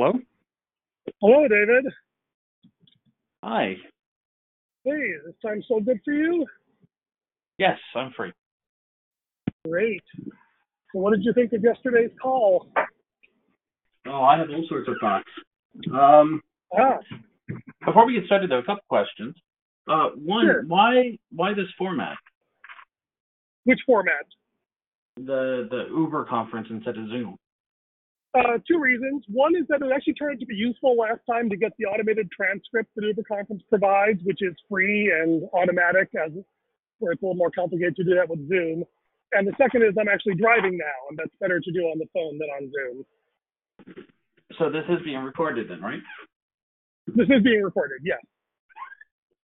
Hello? Hello, David. Hi. Hey, this time so good for you? Yes, I'm free. Great. So, what did you think of yesterday's call? Oh, I have all sorts of thoughts. Um, Ah, before we get started, though, a couple questions. Uh, one, Sure. why why this format? which format? The the Uber conference instead of Zoom. Uh, two reasons. One is that it actually turned out to be useful last time to get the automated transcript that Uber Conference provides, which is free and automatic, as where it's a little more complicated to do that with Zoom. And the second is I'm actually driving now, and that's better to do on the phone than on Zoom. So this is being recorded then, right? This is being recorded, yes,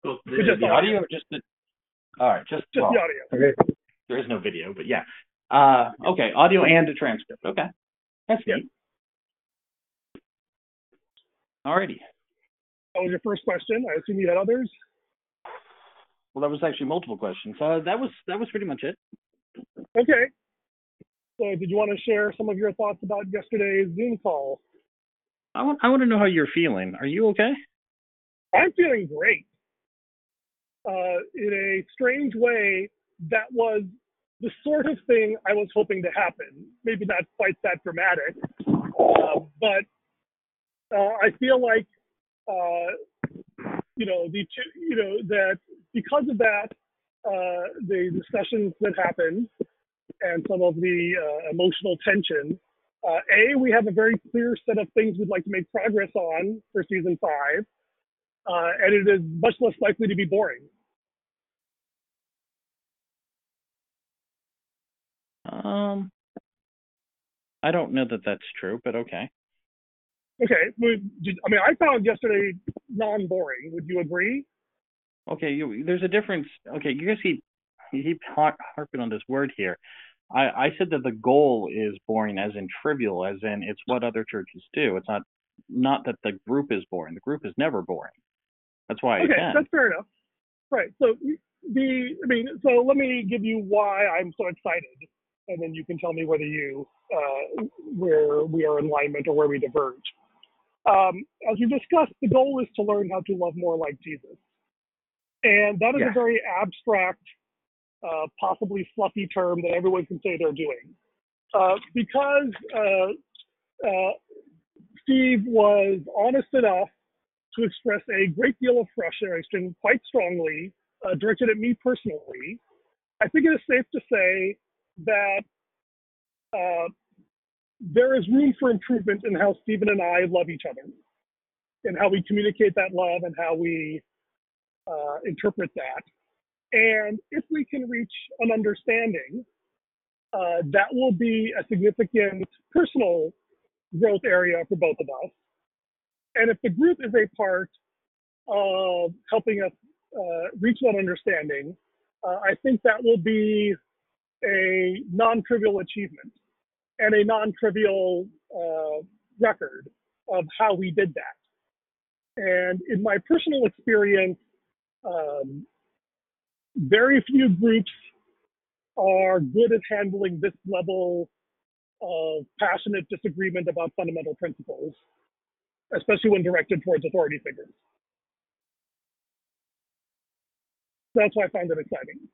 Well, the, Just the audio. audio or just the. All right, just, just well, the audio. okay. There is no video, but yeah. Uh, okay, audio and a transcript. Okay, that's Yeah. neat. Alrighty. That was your first question. I assume you had others. Well, that was actually multiple questions. Uh, that was that was pretty much it. Okay. So, did you want to share some of your thoughts about yesterday's Zoom call? I want I want to know how you're feeling. Are you okay? I'm feeling great. Uh, in a strange way, that was the sort of thing I was hoping to happen. Maybe not quite that dramatic, uh, but uh, I feel like, uh, you know, the two, you know, that because of that, uh, the discussions that happened and some of the uh, emotional tension. Uh, a, we have a very clear set of things we'd like to make progress on for season five uh, and it is much less likely to be boring. Um, I don't know that that's true, but okay. Okay, we- did- I mean, I found yesterday non-boring. Would you agree? Okay, you, there's a difference. Okay, you guys keep you keep har- harping on this word here. I, I said that the goal is boring, as in trivial, as in it's what other churches do. It's not not that the group is boring. The group is never boring. That's why I Okay, that's fair enough. Right. So the, I mean, so let me give you why I'm so excited, and then you can tell me whether you, uh, where we are in alignment or where we diverge. Um, as we discussed, the goal is to learn how to love more like Jesus, and that is Yeah. a very abstract, uh, possibly fluffy term that everyone can say they're doing, uh, because uh, uh, Steve was honest enough to express a great deal of frustration, quite strongly, uh, directed at me personally. I think it is safe to say that uh, there is room for improvement in how Stephen and I love each other, and how we communicate that love, and how we uh, interpret that. And if we can reach an understanding, uh, that will be a significant personal growth area for both of us. And if the group is a part of helping us uh, reach that understanding, uh, I think that will be a non-trivial achievement and a non-trivial uh, record of how we did that. And in my personal experience, um, very few groups are good at handling this level of passionate disagreement about fundamental principles especially when directed towards authority figures. That's why I find it exciting.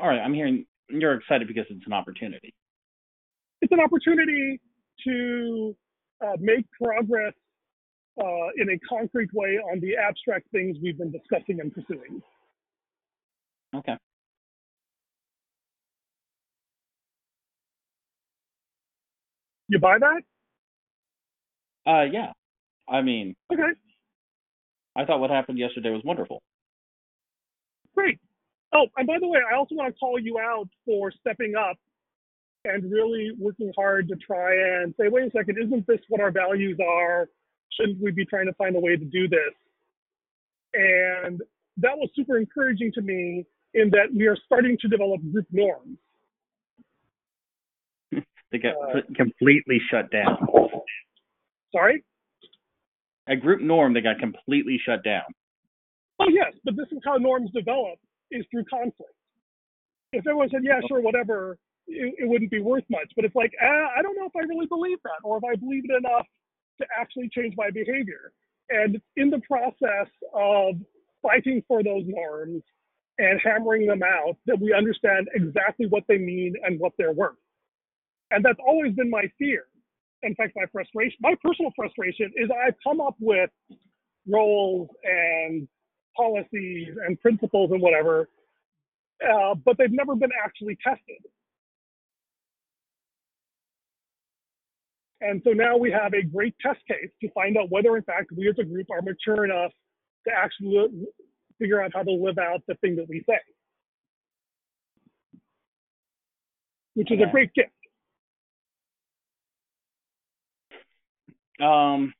All right, I'm hearing you're excited because it's an opportunity. It's an opportunity to uh, make progress uh, in a concrete way on the abstract things we've been discussing and pursuing. Okay. You buy that? Uh, yeah. I mean, Okay, I thought what happened yesterday was wonderful. great. Oh, and by the way, I also want to call you out for stepping up and really working hard to try and say, wait a second, isn't this what our values are? Shouldn't we be trying to find a way to do this? And that was super encouraging to me in that we are starting to develop group norms. They got Uh, completely shut down. Sorry? At group norm, they got completely shut down. Oh, yes, but this is how norms develop is through conflict. If everyone said, yeah, sure, whatever, it, it wouldn't be worth much. But it's like, ah, I don't know if I really believe that, or if I believe it enough to actually change my behavior. And in the process of fighting for those norms and hammering them out, that we understand exactly what they mean and what they're worth. And that's always been my fear. In fact, my frustration, my personal frustration is I've come up with roles and policies and principles and whatever, uh, but they've never been actually tested. And so now we have a great test case to find out whether, in fact, we as a group are mature enough to actually figure out how to live out the thing that we say, which is a great gift. Um,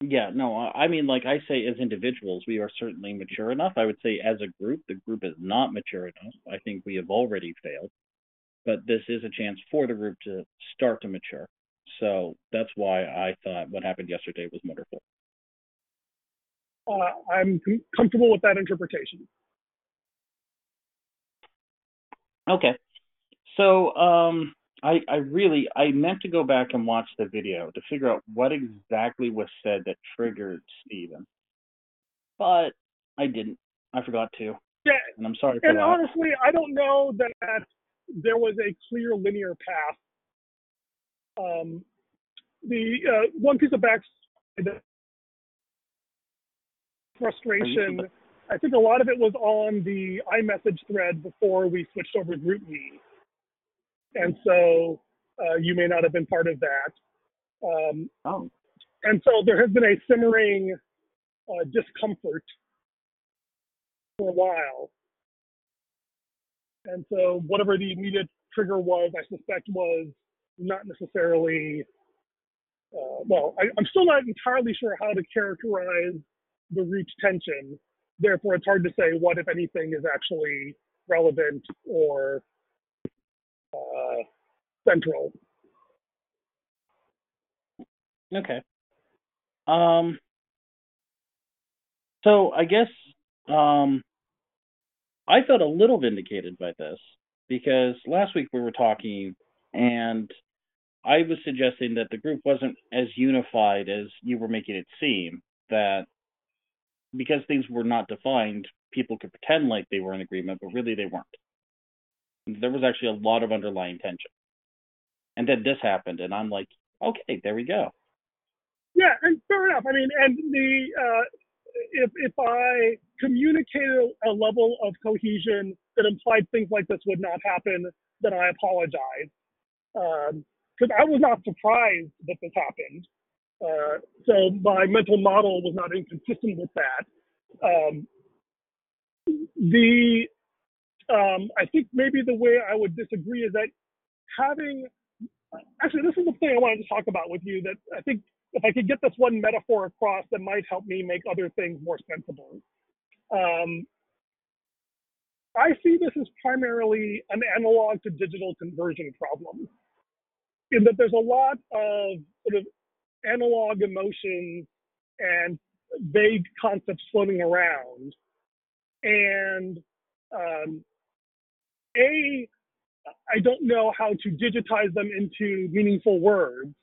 yeah, no, I mean, like I say, as individuals, we are certainly mature enough. I would say, as a group, the group is not mature enough. I think we have already failed, but this is a chance for the group to start to mature. So that's why I thought what happened yesterday was wonderful. Uh, I'm com- comfortable with that interpretation. Okay. So um, I, I really I meant to go back and watch the video to figure out what exactly was said that triggered Steven. But I didn't. I forgot to. Yeah. And I'm sorry for and honestly, I don't know that there was a clear linear path um, the uh, one piece of back frustration. I think a lot of it was on the iMessage thread before we switched over to GroupMe, and so uh, you may not have been part of that. Um, oh. And so there has been a simmering uh, discomfort for a while. And so whatever the immediate trigger was, I suspect was not necessarily, uh, well, I, am still not entirely sure how to characterize the root tension. Therefore, it's hard to say what, if anything, is actually relevant or central. Okay. Um. So I guess um, I felt a little vindicated by this because last week we were talking and I was suggesting that the group wasn't as unified as you were making it seem, that because things were not defined, people could pretend like they were in agreement, but really they weren't. There was actually a lot of underlying tension. And then this happened, and I'm like, okay, there we go. Yeah, and fair enough. I mean, and the uh, if if I communicated a level of cohesion that implied things like this would not happen, then I apologize because um, I was not surprised that this happened. Uh, so my mental model was not inconsistent with that. Um, the um, I think maybe the way I would disagree is that having actually this is the thing I wanted to talk about with you that I think if I could get this one metaphor across that might help me make other things more sensible. Um, I see this as primarily an analog to digital conversion problem in that there's a lot of sort of analog emotions and vague concepts floating around. And um, A, I don't know how to digitize them into meaningful words.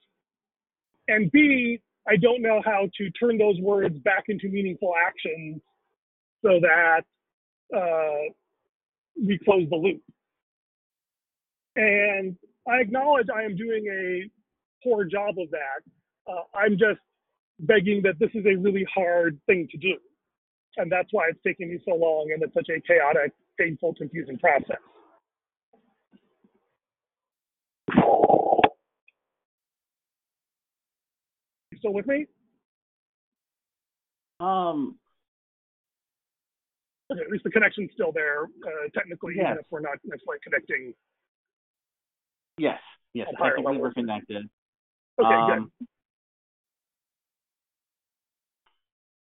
And B, I don't know how to turn those words back into meaningful actions so that uh, we close the loop. And I acknowledge I am doing a poor job of that. Uh, I'm just begging that this is a really hard thing to do. And that's why it's taking me so long and it's such a chaotic, painful, confusing process. You still with me? Um, Okay, at least the connection's still there, uh, technically, yes. even if we're not necessarily connecting. Yes, yes, technically we're connected. Okay, um, good.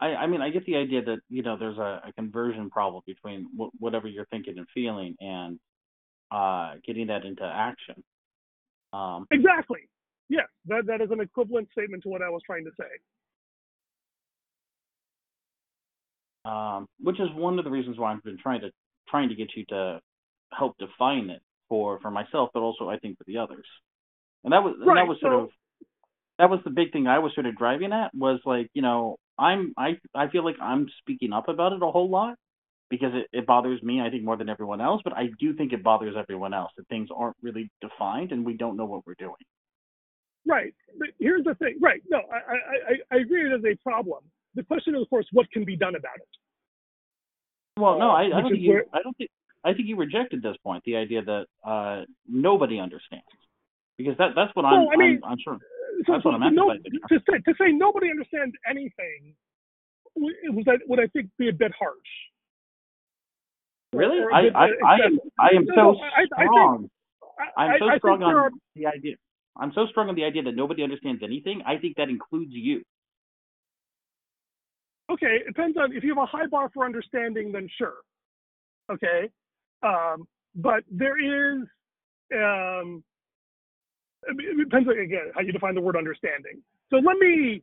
I, I mean, I get the idea that you know there's a, a conversion problem between wh- whatever you're thinking and feeling and uh, getting that into action. Um, Exactly. Yes, that, that is an equivalent statement to what I was trying to say. um, which is one of the reasons why I've been trying to trying to get you to help define it for for myself, but also I think for the others. And that was and that was sort of that was the big thing I was sort of driving at was like you know I'm I I feel like I'm speaking up about it a whole lot because it, it bothers me I think more than everyone else, but I do think it bothers everyone else that things aren't really defined and we don't know what we're doing. Right. But here's the thing. Right. No, I, I, I- agree it is a problem. The question is, of course, what can be done about it? Well, no, I, I don't think you. where- I don't think. I think you rejected this point, the idea that uh, nobody understands, because that that's what I'm. I mean- I'm, I'm sure. So, That's so what I'm no, to say to say nobody understands anything it was that would I think be a bit harsh. Really, I, bit, I, I am. I am so no, I- I think- strong. I, I'm so strong on the idea. I'm so strong on the idea that nobody understands anything. I think that includes you. okay. It depends on if you have a high bar for understanding, then sure. Okay, um, but there is. Um, it depends on, again how you define the word understanding. So let me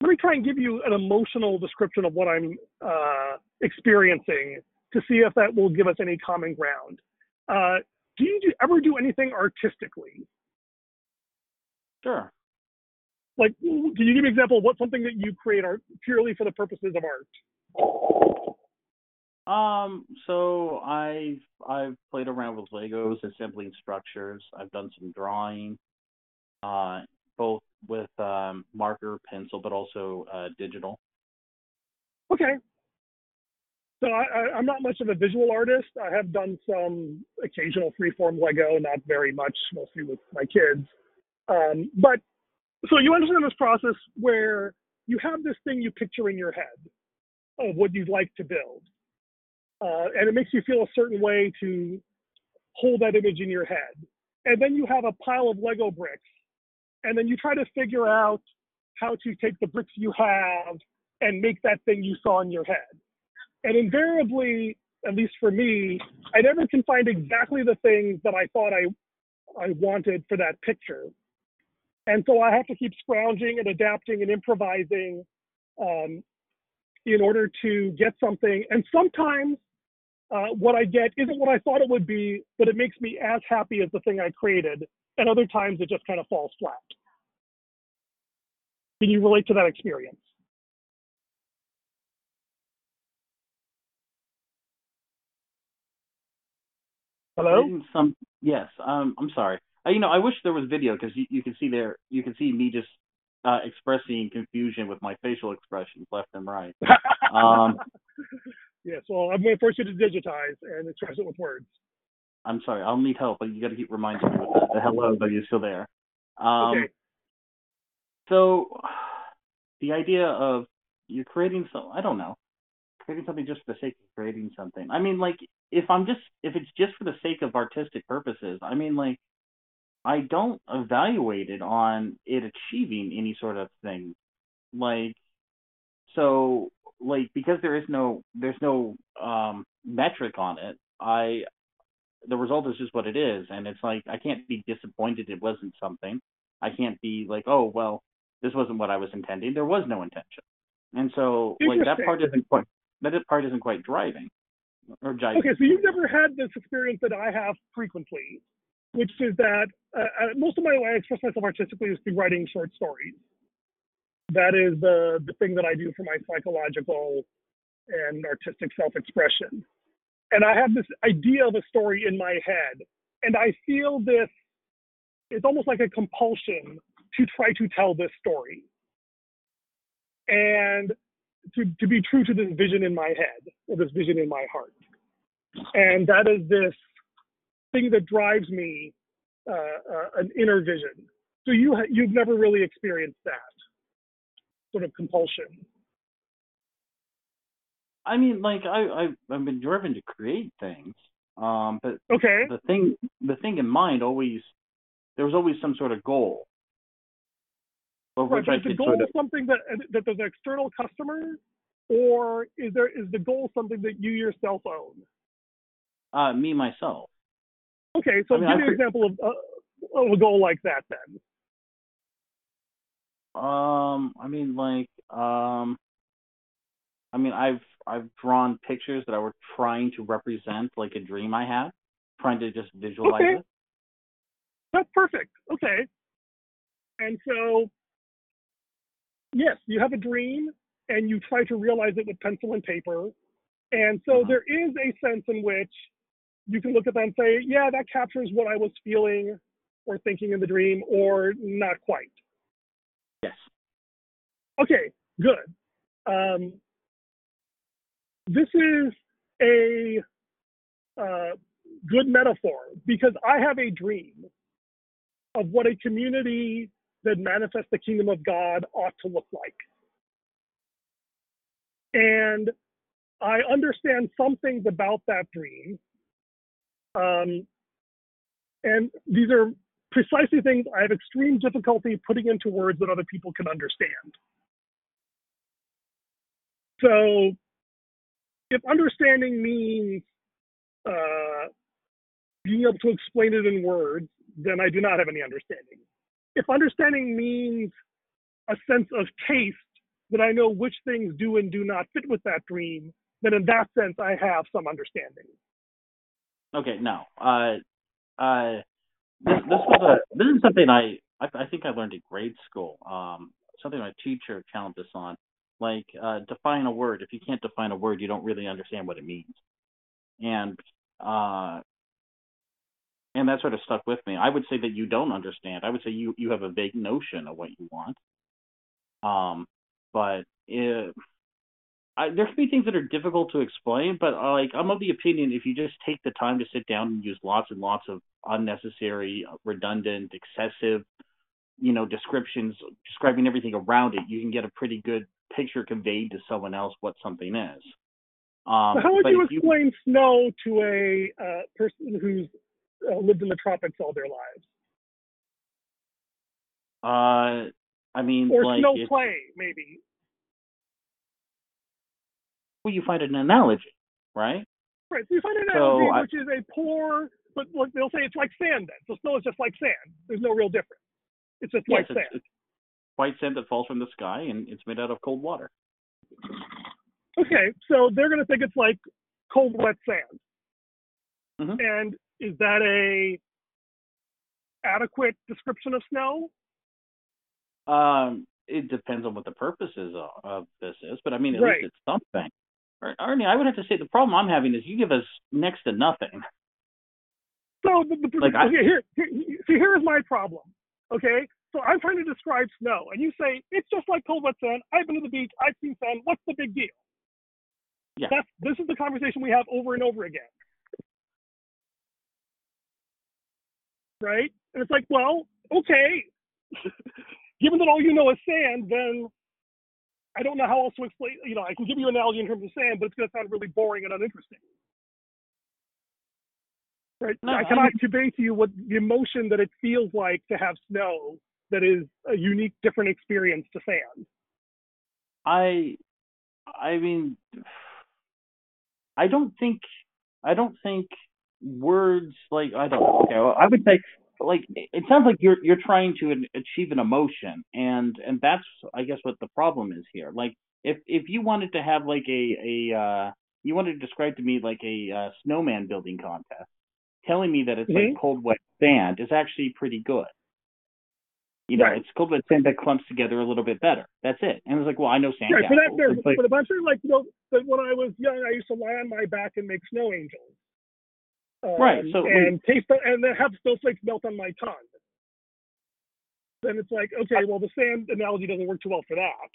let me try and give you an emotional description of what I'm uh, experiencing to see if that will give us any common ground. Uh, do you do, ever do anything artistically? Sure. Like, can you give me an example of what something that you create art purely for the purposes of art? Um. So I've I've played around with Legos, assembling structures. I've done some drawing, uh, both with um, marker, pencil, but also uh, digital. Okay. So I, I, I'm not much of a visual artist. I have done some occasional freeform Lego, not very much, mostly with my kids. Um, but so you understand this process where you have this thing you picture in your head of what you'd like to build, uh, and it makes you feel a certain way to hold that image in your head. And then you have a pile of Lego bricks, and then you try to figure out how to take the bricks you have and make that thing you saw in your head. And invariably, at least for me, I never can find exactly the things that I thought I I wanted for that picture. And so I have to keep scrounging and adapting and improvising um, in order to get something. And sometimes uh, what I get isn't what I thought it would be, but it makes me as happy as the thing I created. And other times it just kind of falls flat. Can you relate to that experience? Hello? Some yes. Um. I'm sorry. Uh, you know, I wish there was video because you, you can see there. You can see me just uh, expressing confusion with my facial expressions left and right. Um. yeah, so I'm going to force you to digitize and express it with words. I'm sorry. I'll need help, but you got to keep reminding me with the, the hello that you're still there. Um. okay. So, the idea of you're creating some, I don't know, creating something just for the sake of creating something. I mean, like, if I'm just, if it's just for the sake of artistic purposes, I mean, like, I don't evaluate it on it achieving any sort of thing. Like, so, like, because there is no, there's no um, metric on it, I, the result is just what it is. And it's like, I can't be disappointed it wasn't something. I can't be like, oh, well, this wasn't what I was intending. There was no intention. And so like that part isn't quite that part isn't quite driving or jiving. Okay, so you've never had this experience that I have frequently, which is that uh, uh, most of my way I express myself artistically is through writing short stories. That is the the thing that I do for my psychological and artistic self-expression. And I have this idea of a story in my head, and I feel this. It's almost like a compulsion to try to tell this story, and to to be true to this vision in my head or this vision in my heart and that is this thing that drives me uh, uh, an inner vision. So you ha- you've never really experienced that sort of compulsion. I mean, like I I've, I've been driven to create things, um, but Okay, the thing the thing in mind always there was always some sort of goal, right, but is the goal sort of something that that there's an external customer, or is there is the goal something that you yourself own? uh, me myself. Okay, so I mean, give I me an example of, uh, of a goal like that then. Um, I mean, like, um, I mean, I've I've drawn pictures that I were trying to represent like a dream I had. trying to just visualize Okay. it. That's perfect. Okay. And so, yes, you have a dream and you try to realize it with pencil and paper. And so Mhm. there is a sense in which you can look at that and say, yeah, that captures what I was feeling or thinking in the dream, or not quite. Yes. Okay, good. Um, this is a uh, good metaphor because I have a dream of what a community that manifests the kingdom of God ought to look like. And I understand some things about that dream. Um, and these are precisely things I have extreme difficulty putting into words that other people can understand. So, if understanding means uh, being able to explain it in words, then I do not have any understanding. If understanding means a sense of taste, that I know which things do and do not fit with that dream, then in that sense I have some understanding. Okay, no. Uh, uh, this this was a this is something I I, I think I learned in grade school. Um, something my teacher challenged us on. Like uh, define a word. If you can't define a word, you don't really understand what it means. And uh, and that sort of stuck with me. I would say that you don't understand. I would say you you have a vague notion of what you want. Um, but if I, there can be things that are difficult to explain, but uh, like I'm of the opinion if you just take the time to sit down and use lots and lots of unnecessary, redundant, excessive, you know, descriptions describing everything around it, you can get a pretty good picture conveyed to someone else what something is. Um, how would you if you, explain snow to a uh, person who's uh, lived in the tropics all their lives, uh, I mean, or like, snow play maybe? Well, you find an analogy, right? Right. So you find an So analogy I- which is a poor, but look, they'll say it's like sand. Then so snow is just like sand. There's no real difference. It's just Yes, like it's, sand. it's white sand that falls from the sky, and it's made out of cold water. Okay, so they're going to think it's like cold, wet sand. Mhm. And is that a adequate description of snow? Um, it depends on what the purpose is of, of this is, but I mean, at Right. least it's something. Ar- Arnie, I would have to say the problem I'm having is you give us next to nothing. So the, the Like, I- okay, here, here, see, here's my problem. Okay, so I'm trying to describe snow, and you say it's just like cold, wet sand. I've been to the beach. I've seen sand. What's the big deal? Yeah. That's this is the conversation we have over and over again. Right? And it's like, well, okay. Given that all you know is sand, then I don't know how else to explain. You know, I can give you an analogy in terms of sand, but it's going to sound really boring and uninteresting. Right? No, I cannot convey to you what the emotion that it feels like to have snow that is a unique, different experience to sand. I, I mean, I don't think, I don't think words like I don't. Okay, well, I would say like it sounds like you're you're trying to achieve an emotion, and and that's I guess what the problem is here. Like if if you wanted to have like a a uh, you wanted to describe to me like a uh, snowman building contest, telling me that it's Mhm. like cold wet sand is actually pretty good. You know, Right. it's cold wet sand that clumps together a little bit better. That's it. And it's like, well, I know sand Right, for that, castles. there's, It's like, but eventually, like you know, but when I was young, I used to lie on my back and make snow angels. Um, Right, so we- and taste the, and then have snowflakes melt on my tongue. Then it's like, okay, well, the sand analogy doesn't work too well for that.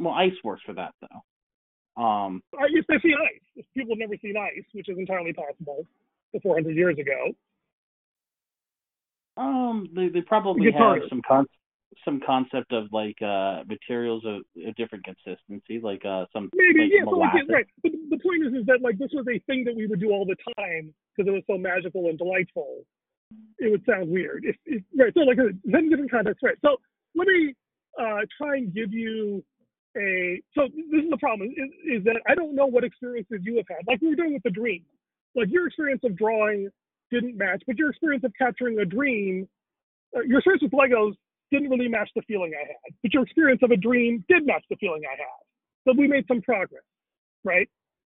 well, ice works for that though. Um, I used to see ice. People have never seen ice, which is entirely possible. 400 years ago. um, they they probably It's have some con some concept of like uh materials of a different consistency, like uh some Maybe, like yeah, so like, right. But the point is, is that like this was a thing that we would do all the time because it was so magical and delightful. It would sound weird. If, if right, so like uh, then different context, right? So let me uh, try and give you a. So this is the problem is, is that I don't know what experiences you have had. Like we were doing with the dream. Like your experience of drawing didn't match, but your experience of capturing a dream, uh, your experience with Legos didn't really match the feeling I had. But your experience of a dream did match the feeling I had. So we made some progress, right?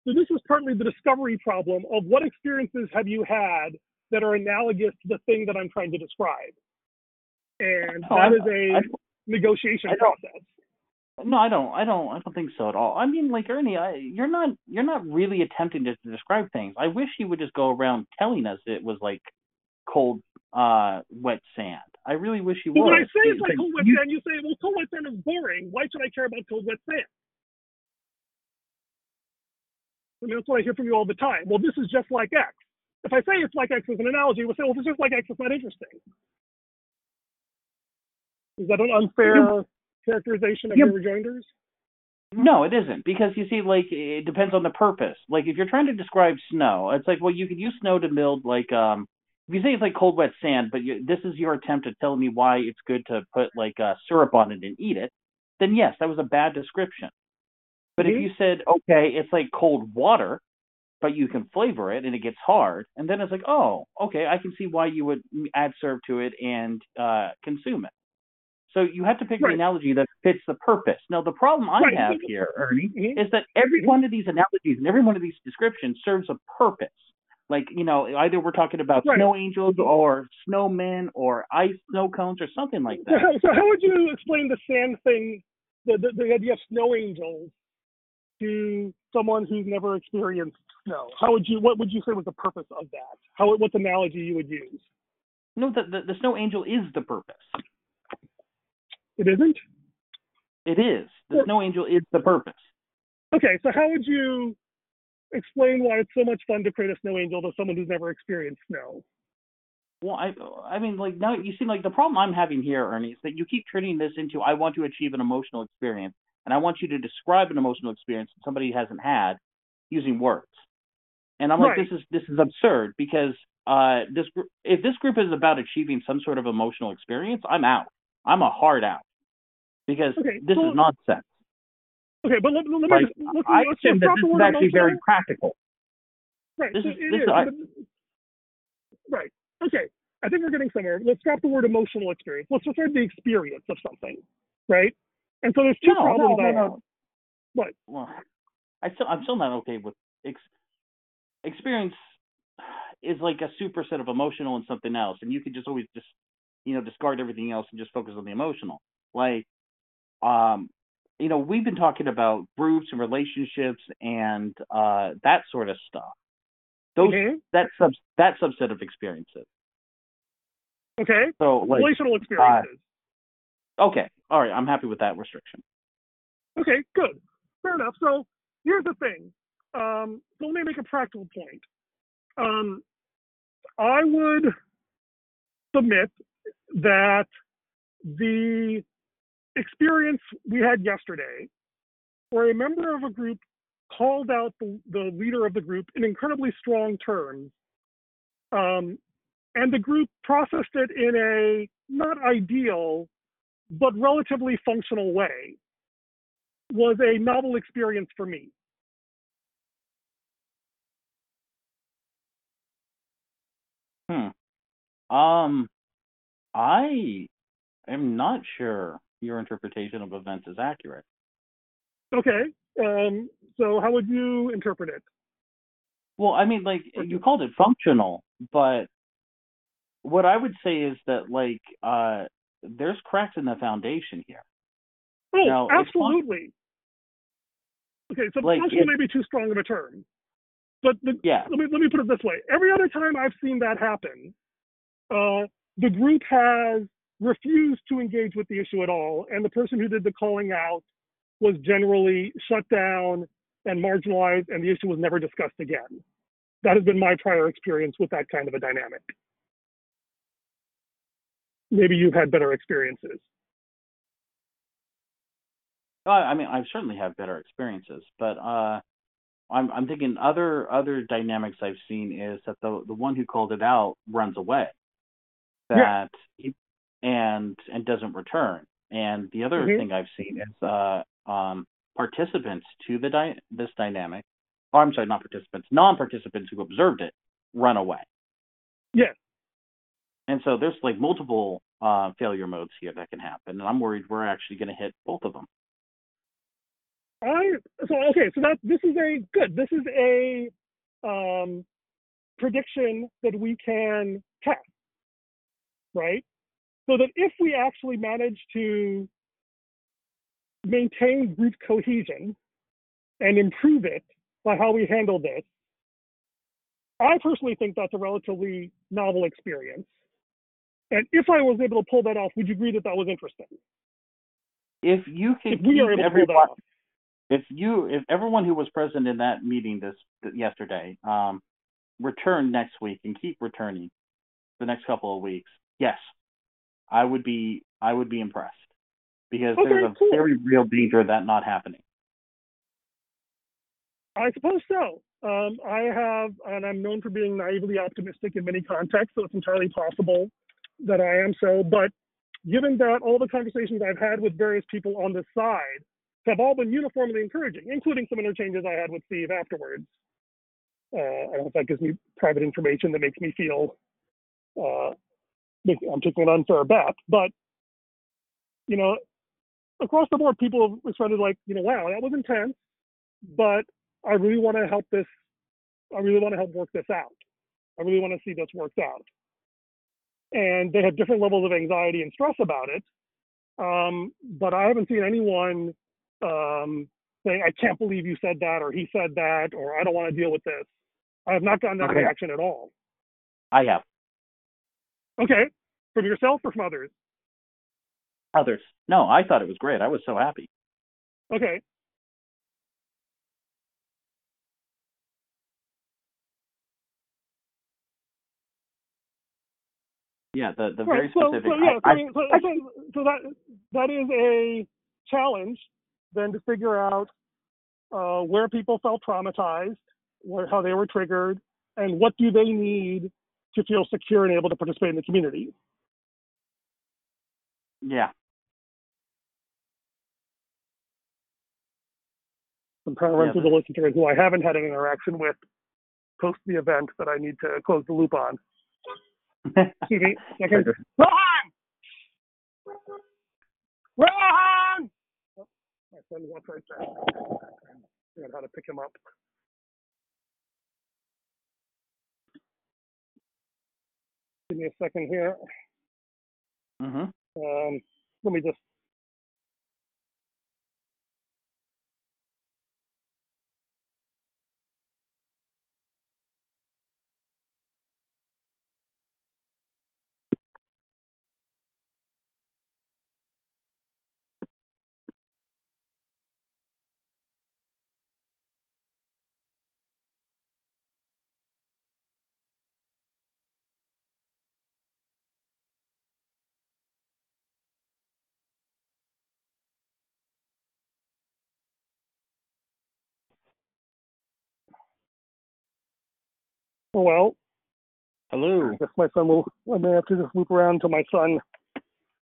so this is partly the discovery problem of what experiences have you had that are analogous to the thing that I'm trying to describe, and Oh, that I- is a I- negotiation I process. No, I don't. I don't. I don't think so at all. I mean, like Ernie, I, you're not. You're not really attempting to describe things. I wish you would just go around telling us it was like cold, uh, wet sand. I really wish you would. when I say it's like cold wet you- sand, you say, well, cold wet sand is boring. Why should I care about cold wet sand? I mean, that's what I hear from you all the time. Well, this is just like X. If I say it's like X as an analogy, we'll say, well, if it's just like X, it's not interesting. Is that an unfair characterization of Yeah. your rejoinders? No, it isn't because you see, like it depends on the purpose. Like if you're trying to describe snow, it's like well, you could use snow to build like um. If you say it's like cold wet sand, but you, this is your attempt at telling me why it's good to put like uh, syrup on it and eat it, then yes, that was a bad description. But Mhm. if you said okay, it's like cold water, but you can flavor it and it gets hard, and then it's like oh, okay, I can see why you would add syrup to it and uh, consume it. So you have to pick Right. the analogy that fits the purpose. Now the problem I Right. have here, Ernie, is that every one of these analogies and every one of these descriptions serves a purpose. Like, you know, either we're talking about Right. snow angels or snowmen or ice snow cones or something like So that. how, so how would you explain the sand thing, the, the, the idea of snow angels, to someone who's never experienced snow? How would you? What would you say was the purpose of that? How? What's analogy you would use? No, the, the, the snow angel is the purpose. It isn't. It is. The Well- snow angel is the purpose. Okay, so how would you explain why it's so much fun to create a snow angel to someone who's never experienced snow? Well, I, I mean, like now you seem like the problem I'm having here, Ernie, is that you keep turning this into I want to achieve an emotional experience, and I want you to describe an emotional experience that somebody hasn't had using words. And I'm like, this is this is absurd because uh, this gr- if this group is about achieving some sort of emotional experience, I'm out. I'm a hard out because Okay, this so- is nonsense. Okay, but let, let me Like just let's, I let's, assume that this is actually very emotional. practical. Right. this so is- it this is, is- I- right. Okay. I think we're getting somewhere. Let's drop the word emotional experience. Let's describe the experience of something. Right. And so there's two No, problems no, I no, have. no. What? Well, I still I'm still not okay with ex- experience is like a superset of emotional and something else, and you can just always just you know discard everything else and just focus on the emotional. Like, um, you know, we've been talking about groups and relationships and uh that sort of stuff. Those Mhm. that sub that subset of experiences. Okay. So like, Relational experiences. okay, all right, I'm happy with that restriction. Okay, good. Fair enough. So here's the thing. Um, so let me make a practical point. Um, I would submit that the experience we had yesterday, where a member of a group called out the, the leader of the group in incredibly strong terms, um, and the group processed it in a not ideal, but relatively functional way was a novel experience for me. Hmm. Um, I am not sure your interpretation of events is accurate. Okay. Um, so how would you interpret it? Well, I mean, like you called it functional, but what I would say is that like uh there's cracks in the foundation here. Oh, No, it's fun- absolutely. Okay, so Like, functional may be too strong of a term, but the, Yeah. let me let me put it this way: every other time I've seen that happen, uh, the group has refused to engage with the issue at all, and the person who did the calling out was generally shut down and marginalized, and the issue was never discussed again. That has been my prior experience with that kind of a dynamic. Maybe you've had better experiences. Uh, I mean, I certainly have better experiences, but uh I'm I'm thinking other other dynamics I've seen is that the the one who called it out runs away. Yeah. That he, and and doesn't return. And the other Mhm. thing I've seen is uh um participants to the dy- this dynamic, or I'm sorry, not participants, non-participants who observed it run away. Yes. And so there's like multiple uh, failure modes here that can happen, and I'm worried we're actually going to hit both of them. I so okay, so that this is a good. This is a um, prediction that we can test, right? So that if we actually manage to maintain group cohesion and improve it by how we handle this, I personally think that's a relatively novel experience. And if I was able to pull that off, would you agree that that was interesting? If you can If we are able to pull that off. if you if everyone who was present in that meeting this yesterday um return next week and keep returning the next couple of weeks yes i would be i would be impressed because Okay, there's a cool. very real danger of that not happening I suppose so. Um, I have, and I'm known for being naively optimistic in many contexts, so it's entirely possible that I am so. But given that all the conversations I've had with various people on this side have all been uniformly encouraging, including some interchanges I had with Steve afterwards, uh, I don't know if that gives me private information that makes me feel uh, I'm taking an unfair bet, but you know, across the board, people have responded like, you know, wow, that was intense, but I really want to help this. I really want to help work this out. I really want to see this worked out. And they have different levels of anxiety and stress about it. Um, but I haven't seen anyone um, saying, I can't believe you said that, or he said that, or I don't want to deal with this. I have not gotten that Okay. reaction at all. i have Okay. From yourself or from others? others no i thought it was great i was so happy Okay. yeah the the Right. very specific so yeah, so, I, I mean, so, so, so that that is a challenge then to figure out uh, where people felt traumatized, where, how they were triggered, and what do they need to feel secure and able to participate in the community. yeah I'm trying to run Yeah, through the list who I haven't had an interaction with post the event that I need to close the loop on. Excuse me. Second. Rohan! Rohan! Oh, my son wants right there. Figure out how to pick him up. Give me a second here. hmm Um, let me just. Well, hello I guess my son will. I may have to just loop around until my son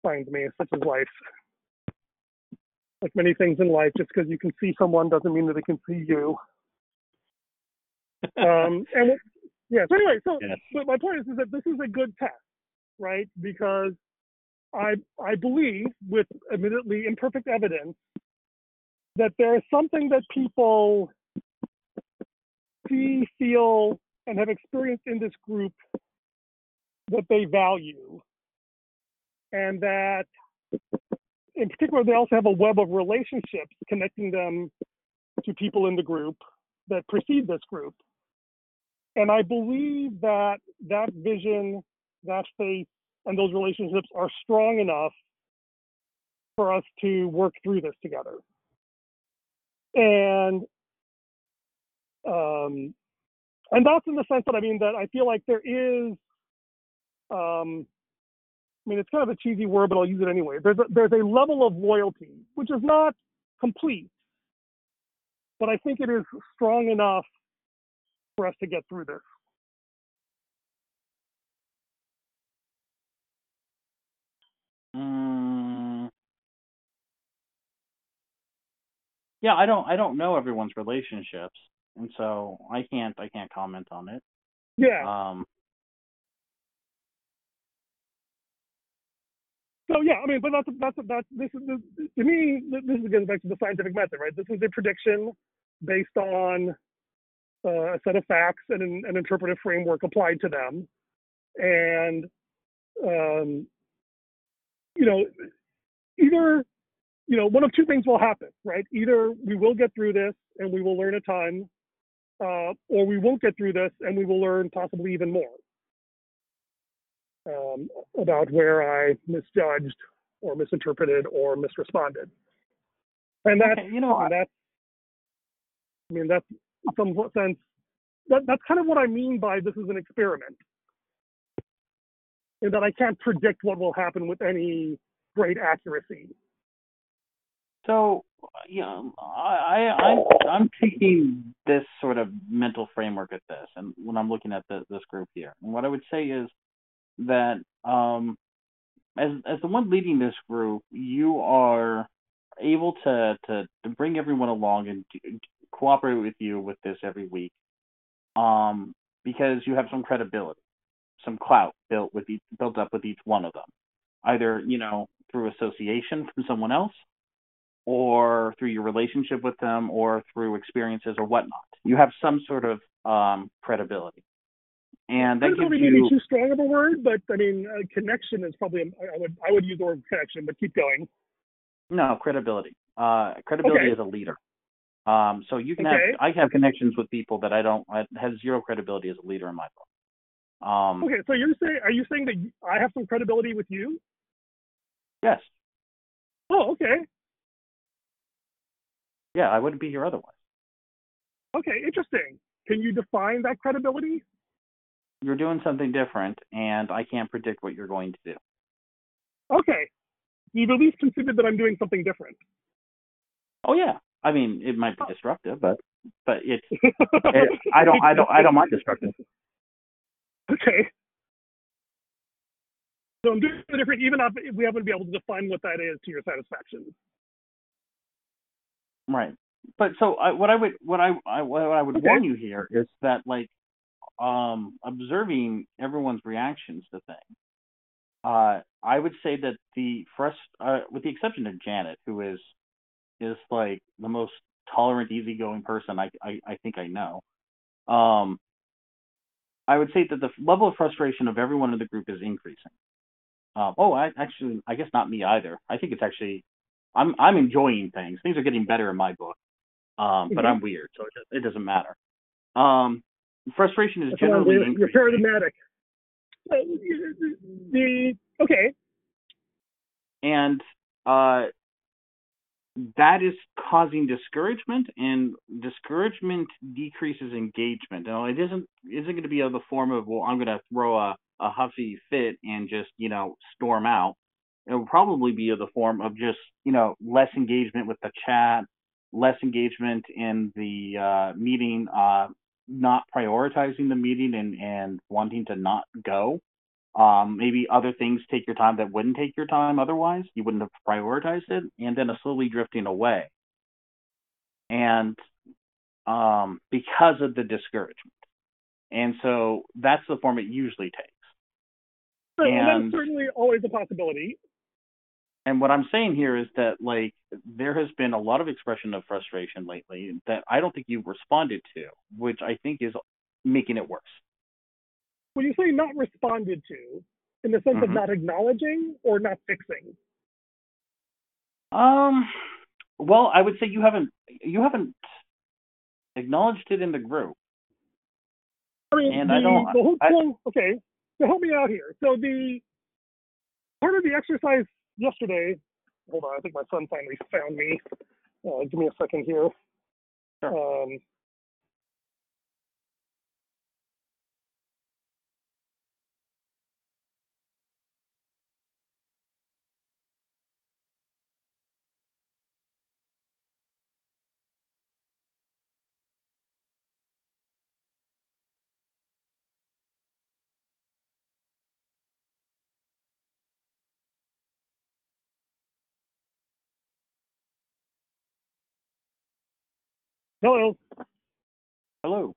finds me. Such is life. Like many things in life, just because you can see someone doesn't mean that they can see you. Um, and yeah. So anyway, so Yes. but my point is, is that this is a good test, right? Because I I believe, with admittedly imperfect evidence, that there is something that people see, feel, and have experienced in this group that they value, and that, in particular, they also have a web of relationships connecting them to people in the group that precede this group. And I believe that that vision, that faith, and those relationships are strong enough for us to work through this together. And um, and that's in the sense that I mean that I feel like there is, um, I mean it's kind of a cheesy word, but I'll use it anyway. There's a, there's a level of loyalty which is not complete, but I think it is strong enough for us to get through this. Mm. Yeah, I don't I don't know everyone's relationships, and so I can't I can't comment on it. Yeah. Um, so yeah, I mean, but that's that's that's this is this, to me this goes back to the scientific method, right? This is a prediction based on uh, a set of facts and an, an, interpretive framework applied to them, and um, you know, either you know one of two things will happen, right? Either we will get through this and we will learn a ton, uh, or we won't get through this and we will learn possibly even more um, about where I misjudged or misinterpreted or misresponded. And that's, okay, you know, I, that's, I mean, that's in some sense, that, that's kind of what I mean by this is an experiment. And that I can't predict what will happen with any great accuracy. So, you know, I, I, I'm taking this sort of mental framework at this, and when I'm looking at the, this group here, and what I would say is that um, as as the one leading this group, you are able to to, to bring everyone along and to, cooperate with you with this every week, um, because you have some credibility, some clout built with each, built up with each one of them, either you know through association from someone else, or through your relationship with them, or through experiences or whatnot. You have some sort of um, credibility and that gives you too strong of a word, but I mean, uh, connection is probably I would I would use the word connection, but keep going. No credibility. Uh, credibility okay. as a leader. Um, so you can okay. have I have connections with people that I don't I have zero credibility as a leader in my book. Um, okay, so you're saying are you saying that I have some credibility with you? Yes. Oh, okay. Yeah, I wouldn't be here otherwise. Okay, interesting. Can you define that credibility? you're doing something different, and I can't predict what you're going to do. Okay, you've at least considered that I'm doing something different. Oh yeah, I mean it might be disruptive, but but it's it, I don't I don't I don't mind disruptive. Okay. So I'm doing different, even if we haven't been able to define what that is to your satisfaction. Right, but so I, what I would what I, I what I would okay. warn you here is that like um, observing everyone's reactions to things, uh, I would say that the first, uh, with the exception of Janet, who is is like the most tolerant, easygoing person I, I, I think I know. Um, I would say that the level of frustration of everyone in the group is increasing. Um, oh, I actually, I guess not me either. I think it's actually, I'm I'm enjoying things. Things are getting better in my book, um, but mm-hmm. I'm weird, so it, it doesn't matter. Um, frustration is generally you're, you're paradigmatic. the okay, and uh, that is causing discouragement, and discouragement decreases engagement. Now, it isn't isn't going to be of the form of well, I'm going to throw a a huffy fit and just you know storm out. It will probably be of the form of just you know less engagement with the chat, less engagement in the uh, meeting, uh, not prioritizing the meeting and, and wanting to not go. Um, maybe other things take your time that wouldn't take your time otherwise. You wouldn't have prioritized it, and then a slowly drifting away. And um, because of the discouragement. And so that's the form it usually takes. So and that's certainly always a possibility and what I'm saying here is that like there has been a lot of expression of frustration lately that I don't think you've responded to, which I think is making it worse. When you say not responded to, in the sense mm-hmm. of not acknowledging or not fixing? Um well, I would say you haven't you haven't acknowledged it in the group. I mean, and the, I don't. The whole I, okay, so help me out here. So the part of the exercise yesterday, hold on, I think my son finally found me. Uh, give me a second here. Sure. Um, Hello. Hello.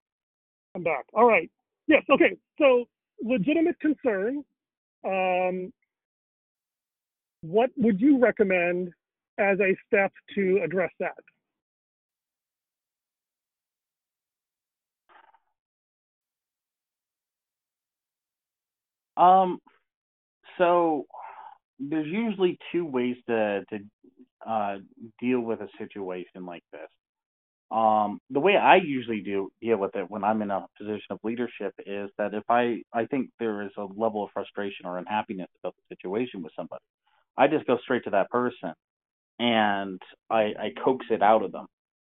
I'm back. All right. Yes. Okay. So legitimate concern. Um, what would you recommend as a step to address that? Um, so there's usually two ways to to uh, deal with a situation like this. Um, the way I usually do deal with it when I'm in a position of leadership is that if I I think there is a level of frustration or unhappiness about the situation with somebody, I just go straight to that person and I I coax it out of them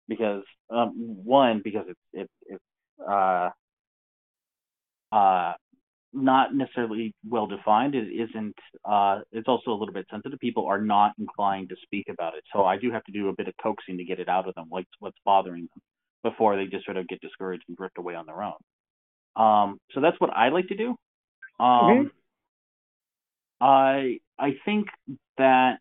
because um, one because it's it's it's uh uh not necessarily well defined. It isn't. Uh, it's also a little bit sensitive. People are not inclined to speak about it, so I do have to do a bit of coaxing to get it out of them, like what's bothering them, before they just sort of get discouraged and drift away on their own. Um, so that's what I like to do. Um, mm-hmm. I I think that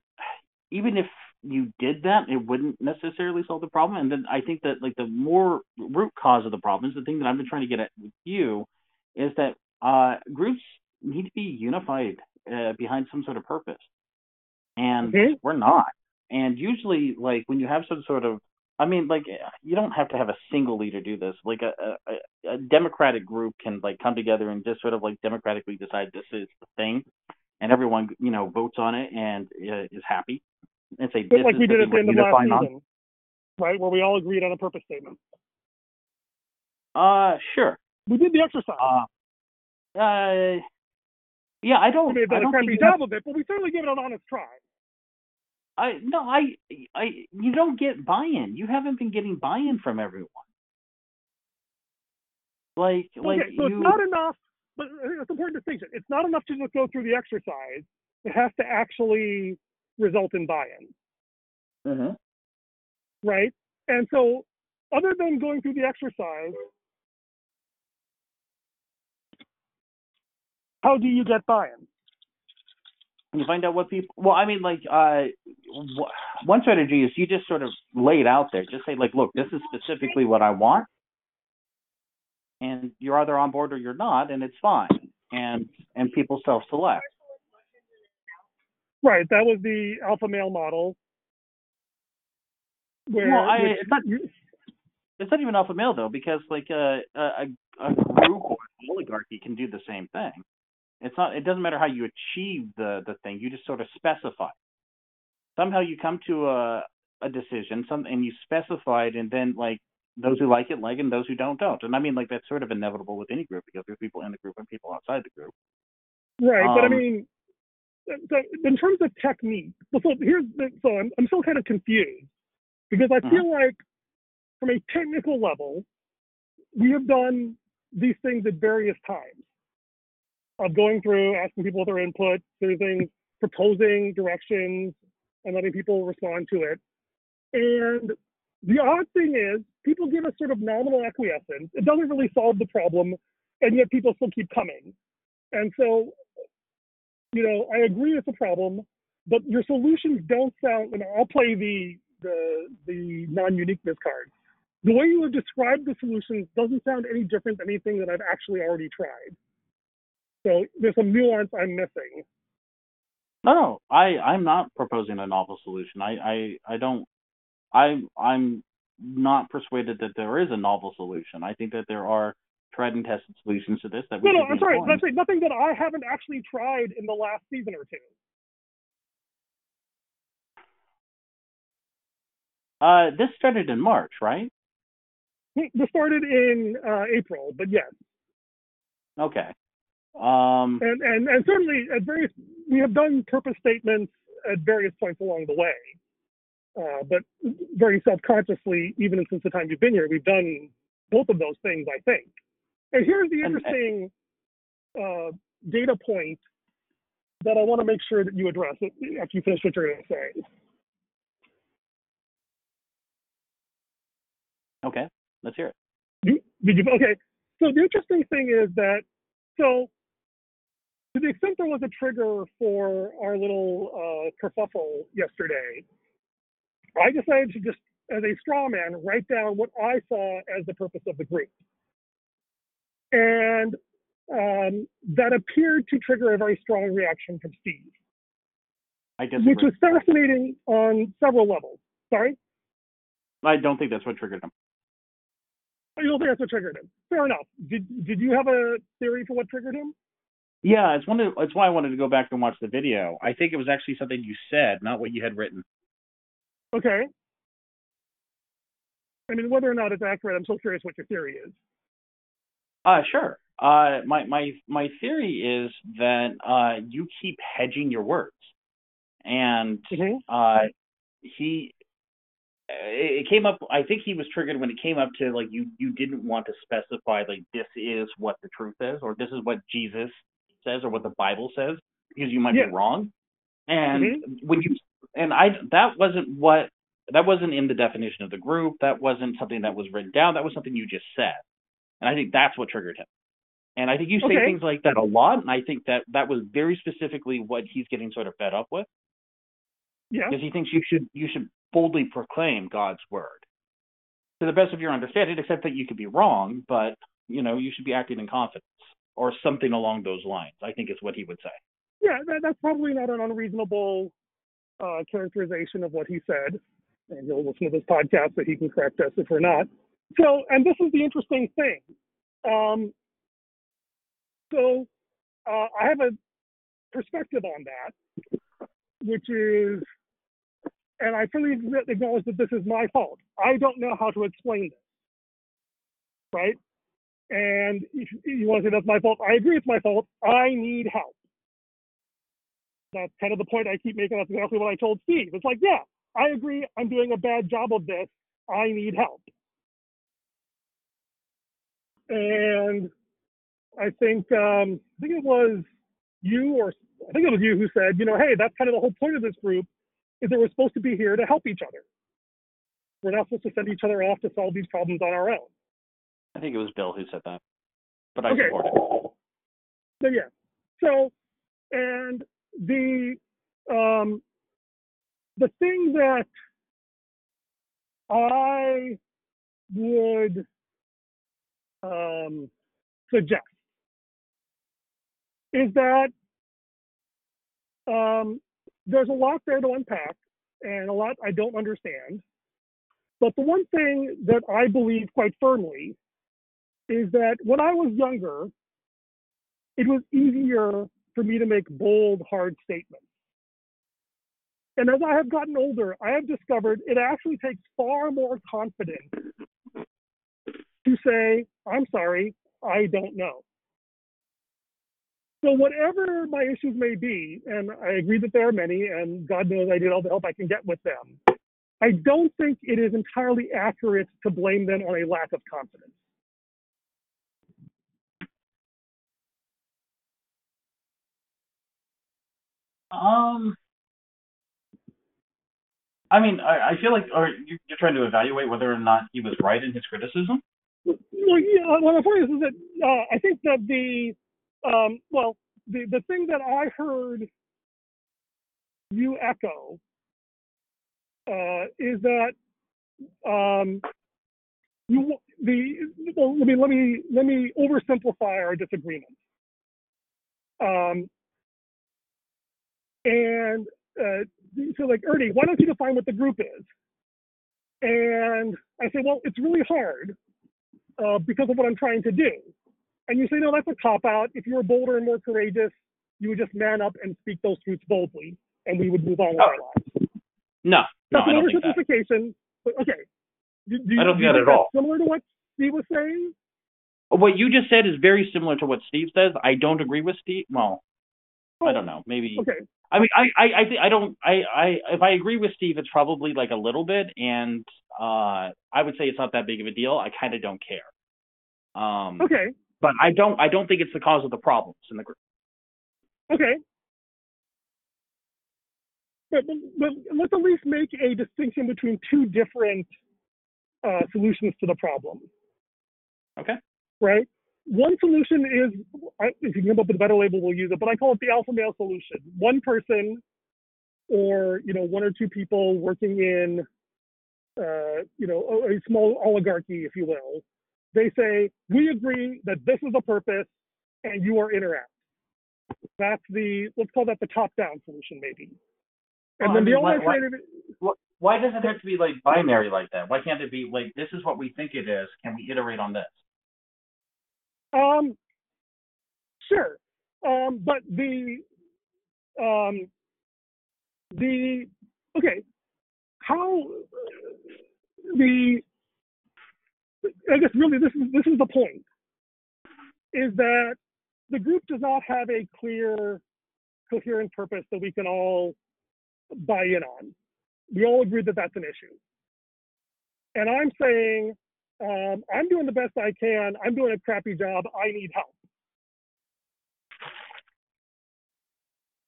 even if you did that, it wouldn't necessarily solve the problem. And then I think that like the more root cause of the problem is the thing that I've been trying to get at with you is that uh, groups need to be unified uh, behind some sort of purpose, and we're not. And usually, like when you have some sort of, I mean, like you don't have to have a single leader do this. Like a, a, a democratic group can like come together and just sort of like democratically decide this is the thing, and everyone you know votes on it and uh, is happy and say this like we did at the end of last season, on. right? Where we all agreed on a purpose statement. Uh, sure. We did the exercise. Uh, uh, yeah, I don't. May have done a crappy job of it, but we certainly gave it an honest try. I no, I, I, you don't get buy-in. You haven't been getting buy-in from everyone. Like, okay, like so you, it's not enough. But it's important distinction. It's not enough to just go through the exercise. It has to actually result in buy-in. Mm-hmm. Right. And so, other than going through the exercise, How do you get buy-in? You find out what people. Well, I mean, like, uh, one strategy is you just sort of lay it out there. Just say, like, look, this is specifically what I want, and you're either on board or you're not, and it's fine. And and people self-select. Right. That was the alpha male model. Where, well, I, it's not. It's not even alpha male though, because like uh, a a group or oligarchy can do the same thing. It's not. It doesn't matter how you achieve the the thing. You just sort of specify. Somehow you come to a a decision, some and you specify it, and then like those who like it like, and those who don't don't. And I mean, like that's sort of inevitable with any group because there's people in the group and people outside the group. Right, um, but I um, mean, so in terms of technique, so here's the, so I'm I'm still kind of confused because I feel uh-huh. like from a technical level, we have done these things at various times of going through, asking people their input, choosing, proposing directions, and letting people respond to it. And the odd thing is, people give us sort of nominal acquiescence. It doesn't really solve the problem, and yet people still keep coming. And so, you know, I agree it's a problem, but your solutions don't sound. And I'll play the the the non-uniqueness card. The way you have described the solutions doesn't sound any different than anything that I've actually already tried. So there's some nuance I'm missing. No, no, I I'm not proposing a novel solution. I I I don't. I I'm not persuaded that there is a novel solution. I think that there are tried and tested solutions to this that we. No, no, I'm sorry. That's nothing that I haven't actually tried in the last season or two. Uh, this started in March, right? This started in uh, April, but yes. Okay. Um, and, and, and certainly at various, we have done purpose statements at various points along the way. Uh, but very self-consciously, even since the time you've been here, we've done both of those things, I think. And here's the interesting uh, data point that I want to make sure that you address after you finish what you're going to say. Okay, let's hear it. You, did you? Okay. So the interesting thing is that so to the extent there was a trigger for our little uh, kerfuffle yesterday, I decided to just, as a straw man, write down what I saw as the purpose of the group. And um, that appeared to trigger a very strong reaction from Steve. Which was fascinating on several levels. Sorry, I don't think that's what triggered him. you don't think that's what triggered him? Fair enough. Did Did you have a theory for what triggered him? Yeah, it's one. Of, it's why I wanted to go back and watch the video. I think it was actually something you said, not what you had written. Okay. I mean, whether or not it's accurate, I'm so curious what your theory is. Uh, sure. Uh, my my my theory is that uh, you keep hedging your words, and Mhm. uh, he it it came up. I think he was triggered when it came up to like you you didn't want to specify like this is what the truth is, or this is what Jesus says, or what the Bible says, because you might Yeah. be wrong. And Mhm. when you and I that wasn't what that wasn't in the definition of the group. That wasn't something that was written down. That was something you just said. And I think that's what triggered him. And I think you say Okay. things like that a lot, and I think that that was very specifically what he's getting sort of fed up with, Yeah. because he thinks you should you should boldly proclaim God's word to the best of your understanding, except that you could be wrong, but you know you should be acting in confidence or something along those lines. I think is what he would say. Yeah, that, that's probably not an unreasonable uh, characterization of what he said. And he'll listen to this podcast so he can correct us if we're not. So, and this is the interesting thing. Um, so, uh, I have a perspective on that, which is, and I fully acknowledge that this is my fault. I don't know how to explain this, right? And if you want to say that's my fault, I agree it's my fault. I need help that's kind of the point I keep making. That's exactly what I told Steve. It's like, yeah, I agree. I'm doing a bad job of this. I need help. And I think um, I think it was you or I think it was you who said, you know, hey, that's kind of the whole point of this group is that we're supposed to be here to help each other. We're not supposed to send each other off to solve these problems on our own. I think it was Bill who said that, but I okay. support it. So yeah. So and the um the thing that I would um, suggest is that um, there's a lot there to unpack and a lot I don't understand. But the one thing that I believe quite firmly is that when I was younger, it was easier for me to make bold, hard statements. And as I have gotten older, I have discovered it actually takes far more confidence to say, I'm sorry, I don't know. So, whatever my issues may be, and I agree that there are many, and God knows I did all the help I can get with them, I don't think it is entirely accurate to blame them on a lack of confidence. Um, I mean, I, I feel like you're trying to evaluate whether or not he was right in his criticism. Well, yeah, well, the point is, is that uh, I think that the um, well, the the thing that I heard you echo uh, is that um, you the well, let me let me let me oversimplify our disagreement. Um, and uh, so, like Ernie, why don't you define what the group is? And I say, well, it's really hard uh, because of what I'm trying to do. And you say, no, that's a cop out. If you were bolder and more courageous, you would just man up and speak those truths boldly, and we would move on with our lives. No, no, That's I don't think that. But okay. Do, do I don't do think that at all. Similar to what Steve was saying. What you just said is very similar to what Steve says. I don't agree with Steve. Well, I don't know. Maybe. Okay. I mean, I, I, I, think I don't, I, I, if I agree with Steve, it's probably like a little bit, and uh, I would say it's not that big of a deal. I kind of don't care. Um, Okay. but I don't, I don't think it's the cause of the problems in the group. Okay. But, but, but let's at least make a distinction between two different uh, solutions to the problem. Okay. Right? One solution is, I- if you can come up with a better label, we'll use it, but I call it the alpha male solution. One person or, you know, one or two people working in, uh, you know, a, a small oligarchy, if you will. They say, we agree that this is a purpose and you are interact. That's the, let's call that the top down solution, maybe. And Well, then I the mean, why- only why- alternative, Why does it have to be like binary like that? Why can't it be like this is what we think it is? Can we iterate on this? Um, sure, um, but the, um, the, okay, how the, I guess really this is this is the point, is that the group does not have a clear, coherent purpose that we can all buy in on. We all agree that that's an issue. And I'm saying, um, I'm doing the best I can. I'm doing a crappy job. I need help.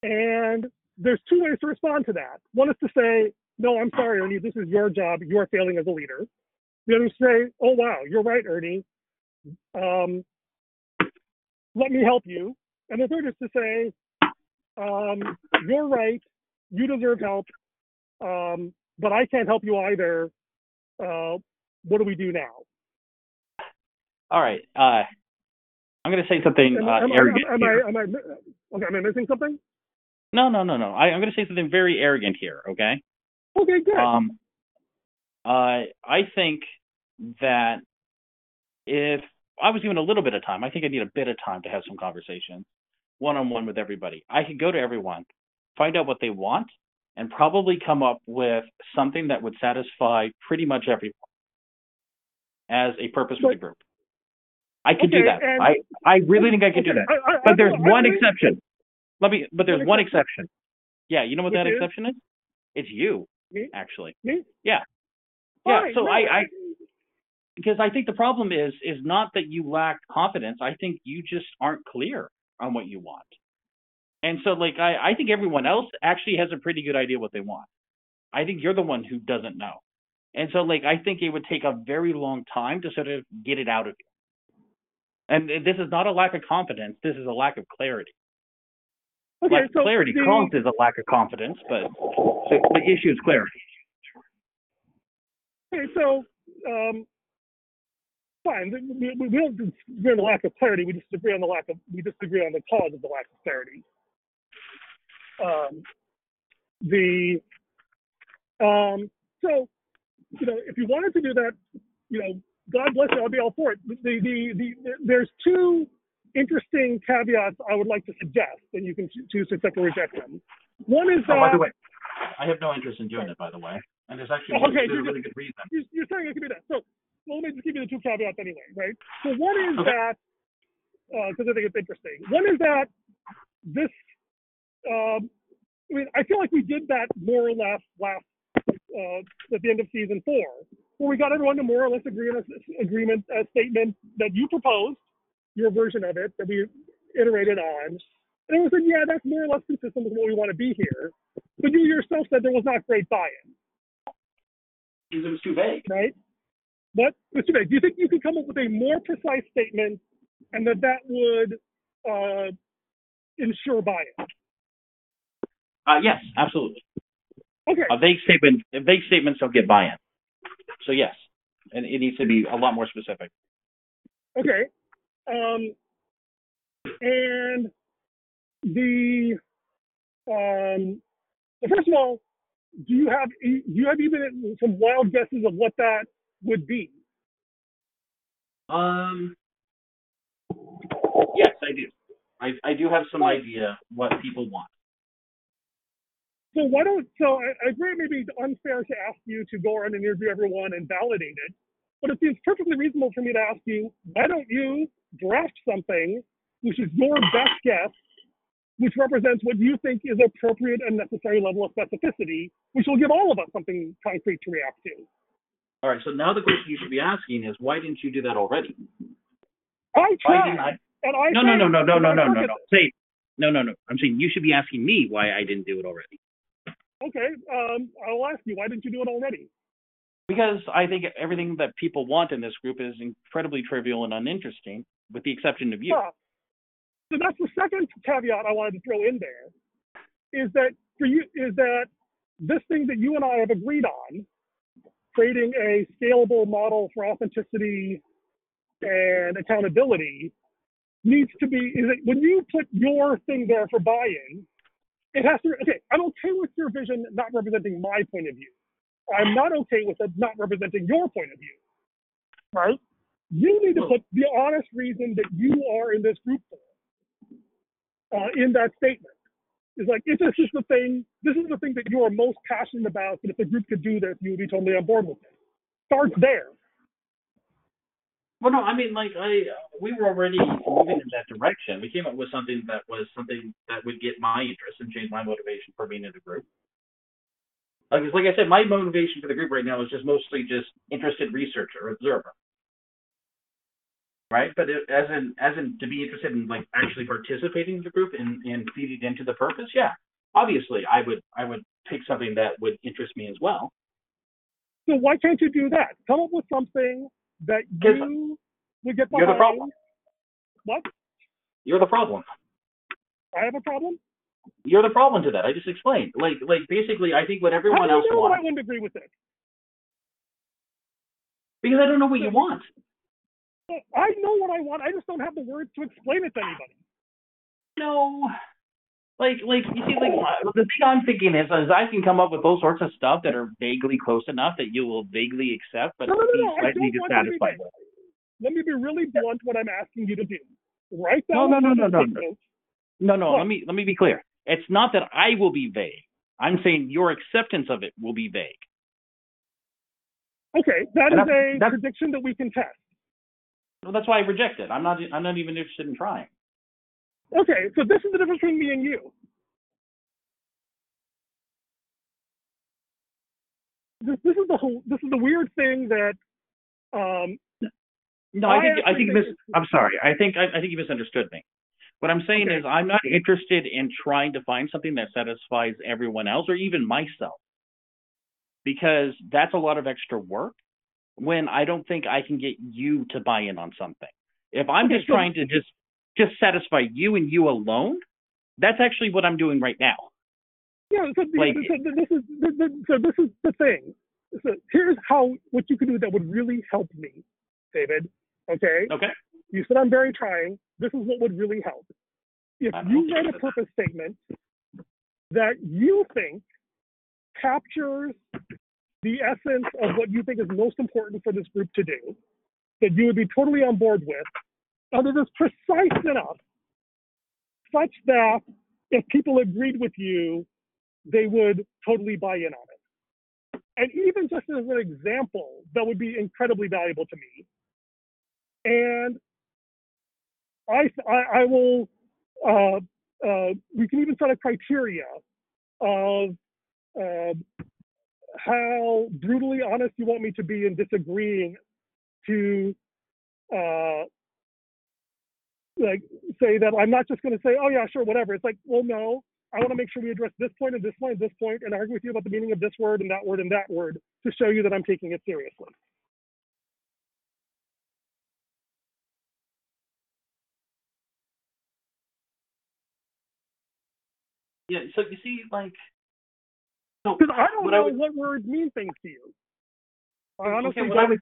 And there's two ways to respond to that. One is to say, no, I'm sorry, Ernie, this is your job. You are failing as a leader. The other is to say, oh, wow, you're right, Ernie. Um, let me help you. And the third is to say, um, you're right. You deserve help. Um, but I can't help you either. Uh, what do we do now? All right. Uh, I'm going to say something Am, uh, am, arrogant. am, am here. I, am I, okay, am I missing something? No, no, no, no. I, I'm going to say something very arrogant here. Okay. Okay, good. Um, uh, I think that if I was given a little bit of time, I think I need a bit of time to have some conversations, one on one with everybody. I could go to everyone, find out what they want, and probably come up with something that would satisfy pretty much everyone as a purpose for the group. I could do that. and- I, I really think I could do that. I- I- But there's I one exception. Let me. But there's One exception. exception. Yeah, you know what Which that is? exception is? It's you, Me? actually. Me? Yeah. Yeah. So no, I, I, because I think the problem is is not that you lack confidence. I think you just aren't clear on what you want. And so, like, I, I think everyone else actually has a pretty good idea what they want. I think you're the one who doesn't know. And so, like, I think it would take a very long time to sort of get it out of you. And this is not a lack of confidence. This is a lack of clarity. okay, lack of so clarity the, causes a lack of confidence, but the, the issue is clarity. Okay, so um, fine. We, we, we don't disagree on the lack of clarity. We disagree on the lack of we disagree on the cause of the lack of clarity. Um, the um, so you know if you wanted to do that, you know, God bless you, I'll be all for it. The the, the, the there's two interesting caveats I would like to suggest, and you can choose to accept or reject them. One is that Oh, by the way, I have no interest in doing it, by the way. And there's actually okay, there's a really good reason. you're, you're saying it can be that. So, well, let me just give you the two caveats anyway, right? So one is Okay. that, because I think it's interesting. One is that this, um, I mean, I feel like we did that more or less last uh, at the end of season four, where we got everyone to more or less agree on a agreement, a statement that you proposed, your version of it that we iterated on. And it was like, yeah, that's more or less consistent with what we want to be here. But you yourself said there was not great buy-in. Because it was too vague. right? But Mr. Big, do you think you could come up with a more precise statement and that that would uh, ensure buy-in? Uh, yes, absolutely. Okay, A vague statement, vague statements don't get buy-in. So yes, and it needs to be a lot more specific. okay. Um, and the um, so first of all, do you have do you have even some wild guesses of what that would be? Um, yes, I do. I, I do have some idea what people want. So why don't so I, I agree it may be unfair to ask you to go around and interview everyone and validate it, but it seems perfectly reasonable for me to ask you, why don't you draft something which is your best guess, which represents what you think is appropriate and necessary level of specificity, which will give all of us something concrete to react to. All right, so now the question you should be asking is, why didn't you do that already? I tried, I? and I No, no, no, no, no, no, no, no, no. Say, no, no, no. I'm saying you should be asking me why I didn't do it already. Okay, um, I'll ask you, why didn't you do it already? Because I think everything that people want in this group is incredibly trivial and uninteresting, with the exception of you. Huh. So that's the second caveat I wanted to throw in there, is that for you is that this thing that you and I have agreed on, creating a scalable model for authenticity and accountability, needs to be is it when you put your thing there for buy-in, it has to. Okay, I'm okay with your vision not representing my point of view. I'm not okay with it not representing your point of view. Right? You need to put the honest reason that you are in this group for uh, in that statement. It's like if this is the thing, this is the thing that you are most passionate about, and if the group could do this, you would be totally on board with it. Starts there. Well, no, I mean, like I, uh, we were already moving in that direction. We came up with something that was something that would get my interest and change my motivation for being in the group. Like, like I said, my motivation for the group right now is just mostly just interested researcher observer, right? But it, as in, as in to be interested in like actually participating in the group and and feeding into the purpose, yeah. Obviously, I would I would pick something that would interest me as well. So why can't you do that? Come up with something that you would get behind. You're the problem. What? You're the problem. I have a problem. You're the problem to that. I just explained. Like, like basically, I think what everyone else wants. I wouldn't agree with it? Because I don't know what you want. I know what I want. I just don't have the words to explain it to anybody. No. Like, like you see, like the thing I'm thinking is, is I can come up with those sorts of stuff that are vaguely close enough that you will vaguely accept, but No, no, no, no. Slightly don't want you to be dissatisfied. Let me be really blunt. What I'm asking you to do. Write No, no, no, no, no, statement. No, no. Let me let me be clear. It's not that I will be vague. I'm saying your acceptance of it will be vague. Okay, that And is that's- a that's- prediction that we can test. Well, that's why I reject it. I'm not. I'm not even interested in trying. Okay, so this is the difference between me and you. This, this is the whole. This is the weird thing that. Um, No, I I think I think mis- I'm sorry. I think I, I think you misunderstood me. What I'm saying Okay. is I'm not interested in trying to find something that satisfies everyone else or even myself. Because that's a lot of extra work when I don't think I can get you to buy in on something. If I'm Okay, just so- trying to just just satisfy you and you alone, that's actually what I'm doing right now. yeah. So, Like- so this is so this is the thing. So here's how what you can do that would really help me, David. Okay. Okay? You said I'm very trying. This is what would really help. If you write a purpose statement that you think captures the essence of what you think is most important for this group to do, that you would be totally on board with, and it is precise enough such that if people agreed with you, they would totally buy in on it. And even just as an example, that would be incredibly valuable to me. And I, I, I will, uh, uh, we can even set a criteria of uh, how brutally honest you want me to be in disagreeing to, uh, like, say that I'm not just going to say, oh, yeah, sure, whatever. It's like, well, no, I want to make sure we address this point and this point and this point and argue with you about the meaning of this word and that word and that word to show you that I'm taking it seriously. Yeah. So you see, like, Because I don't what I know would- what words mean things to you. I honestly okay, what I don't. would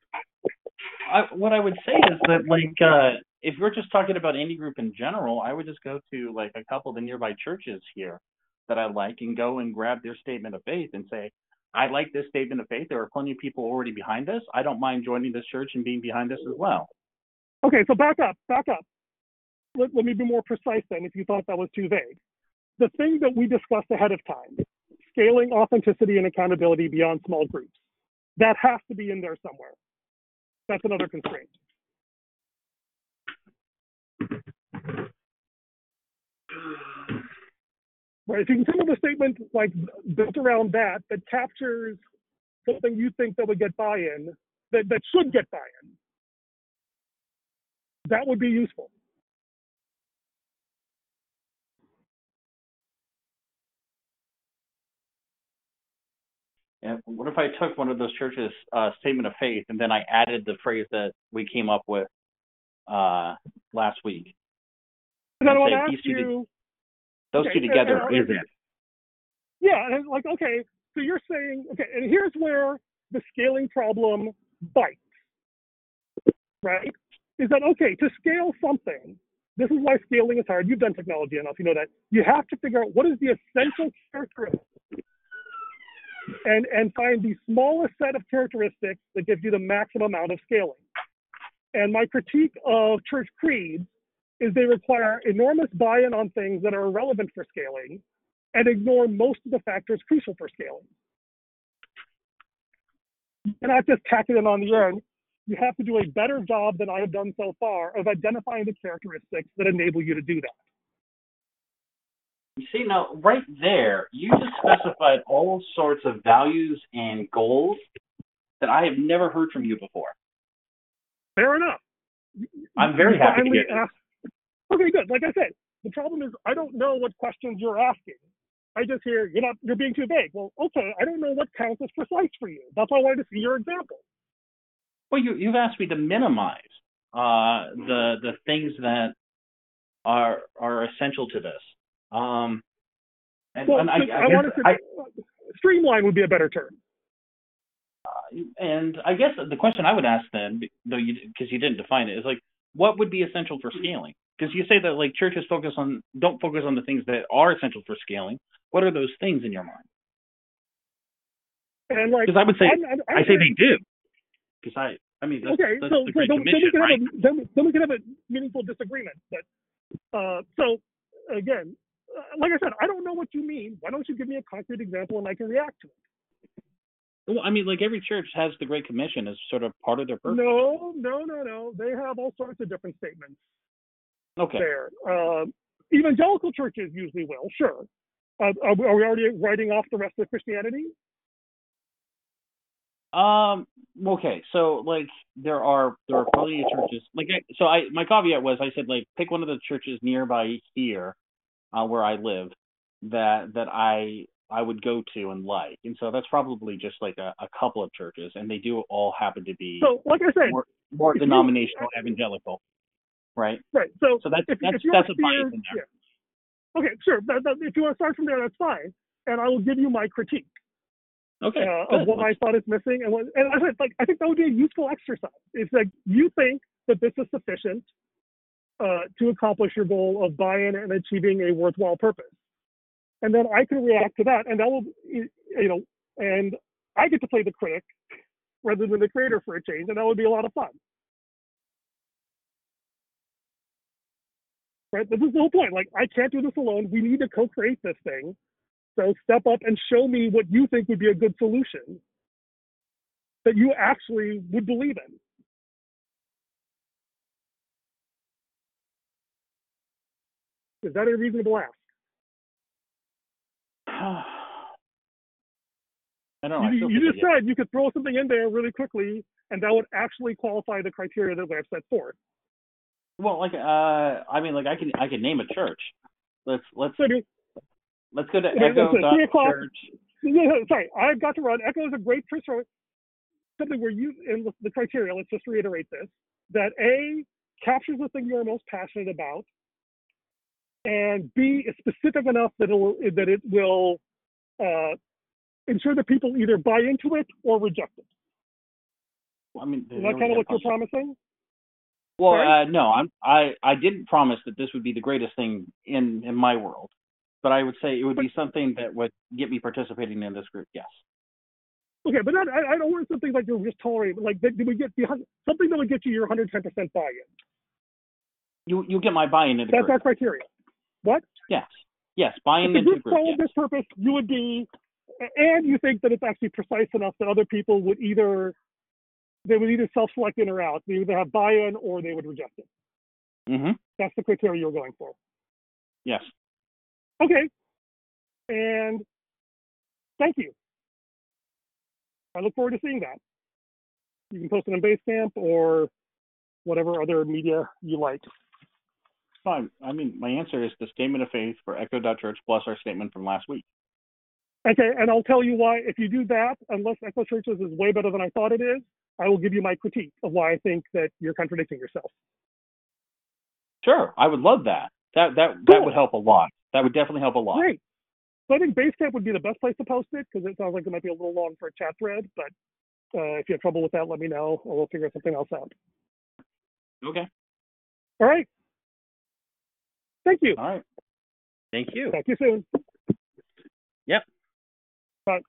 I, what I would say is that like uh, if we're just talking about any group in general, I would just go to like a couple of the nearby churches here that I like and go and grab their statement of faith and say, I like this statement of faith. There are plenty of people already behind this. I don't mind joining this church and being behind this as well. Okay, so back up, back up. Let, let me be more precise then if you thought that was too vague. The thing that we discussed ahead of time, scaling authenticity and accountability beyond small groups, that has to be in there somewhere. That's another constraint. Right, if you can come up with a statement like built around that, that captures something you think that would get buy-in, that, that should get buy-in, that would be useful. And what if I took one of those churches' uh, statement of faith and then I added the phrase that we came up with uh, last week? And I want to ask these two to- you, Those Okay, two together and- it. yeah, and like, okay, so you're saying, okay, and here's where the scaling problem bites, right? Is that, okay, to scale something, this is why scaling is hard. You've done technology enough, you know that. You have to figure out what is the essential characteristic and, and find the smallest set of characteristics that gives you the maximum amount of scaling. And my critique of church creeds is they require enormous buy-in on things that are irrelevant for scaling and ignore most of the factors crucial for scaling. You're not just tacking it on the end. You have to do a better job than I have done so far of identifying the characteristics that enable you to do that. You see, now right there, you just specified all sorts of values and goals that I have never heard from you before. Fair enough. I'm very happy to get asked- Okay, good. Like I said, the problem is I don't know what questions you're asking. I just hear you're not you're being too vague. Well, okay, I don't know what counts as precise for you. That's why I wanted to see your example. Well, you, you've asked me to minimize uh, the the things that are are essential to this. Um, and, Well, and I, I I wanted to I, streamline would be a better term. And I guess the question I would ask then, though you because you didn't define it, is like, what would be essential for scaling? Because you say that like churches focus on don't focus on the things that are essential for scaling. What are those things in your mind? And like Because I would say I'm, I'm, I say they do. Because I I mean that's, okay, that's so, the so Great then, then we Commission, can right? have a then, we- then we can have a meaningful disagreement. But uh, so again, uh, like I said, I don't know what you mean. Why don't you give me a concrete example and I can react to it? Well, I mean, like every church has the Great Commission as sort of part of their purpose. No, no, no, no. They have all sorts of different statements Okay. there. Uh, evangelical churches usually will, sure. Uh, are, we- are we already writing off the rest of Christianity? Um. Okay. So like there are there are plenty of churches. Like I, so, I my caveat was I said like pick one of the churches nearby here, uh, where I live, that that I I would go to and like, and so that's probably just like a, a couple of churches, and they do all happen to be So, like I said, more more if you- denominational evangelical, right? right. So, So that's if, that's if that's a bias in there. yeah. Okay, sure. That, that, if you want to start from there, that's fine. And I will give you my critique. Okay. uh, of what I thought is missing, and what, and I said, like, I think that would be a useful exercise. It's like you think that this is sufficient uh, to accomplish your goal of buy-in and achieving a worthwhile purpose, and then I can react to that, and that will, you know, and I get to play the critic rather than the creator for a change, and that would be a lot of fun. Right? This is the whole point. Like, I can't do this alone. We need to co-create this thing. So step up and show me what you think would be a good solution that you actually would believe in. Is that a reasonable ask? I don't know. You you just said you could throw something in there really quickly, and that would actually qualify the criteria that I've set forth. Well, like, uh, I mean, like, I can, I can name a church. Let's, let's, do- let's go to Echo listen, three o'clock. Church. sorry, I've got to run. Echo is a great one. Something where you, in the- the criteria, let's just reiterate this, that A, captures the thing you're most passionate about, and B, is specific enough that it will, that it will uh, ensure that people either buy into it or reject it. I mean, Is that kind of what you're promising? Well, uh, no, I'm, I, I didn't promise that this would be the greatest thing in, in my world, but I would say it would be something that would get me participating in this group. Yes. Okay, but not, I, I don't want something like you're just tolerating, like, that, we get the, something that would get you your 110% buy-in. You, you get my buy-in That's group. our criteria. What? Yes. Yes. Buy-in If into group followed Yes. this purpose, you would be, and you think that it's actually precise enough that other people would either, they would either self-select in or out. They either have buy-in or they would reject it. Mm-hmm. That's the criteria you're going for. Yes. Okay. And thank you. I look forward to seeing that. You can post it on Basecamp or whatever other media you like. Fine. I mean, my answer is the statement of faith for Echo.Church plus our statement from last week. Okay, and I'll tell you why. If you do that, unless Echo Churches is way better than I thought it is, I will give you my critique of why I think that you're contradicting yourself. Sure. I would love that. That, that, that would help a lot. That would definitely help a lot. Great. So I think Basecamp would be the best place to post it because it sounds like it might be a little long for a chat thread. But uh, if you have trouble with that, let me know, or we'll figure something else out. Okay. All right. Thank you. All right. Thank you. Talk to you soon. Yep. Bye.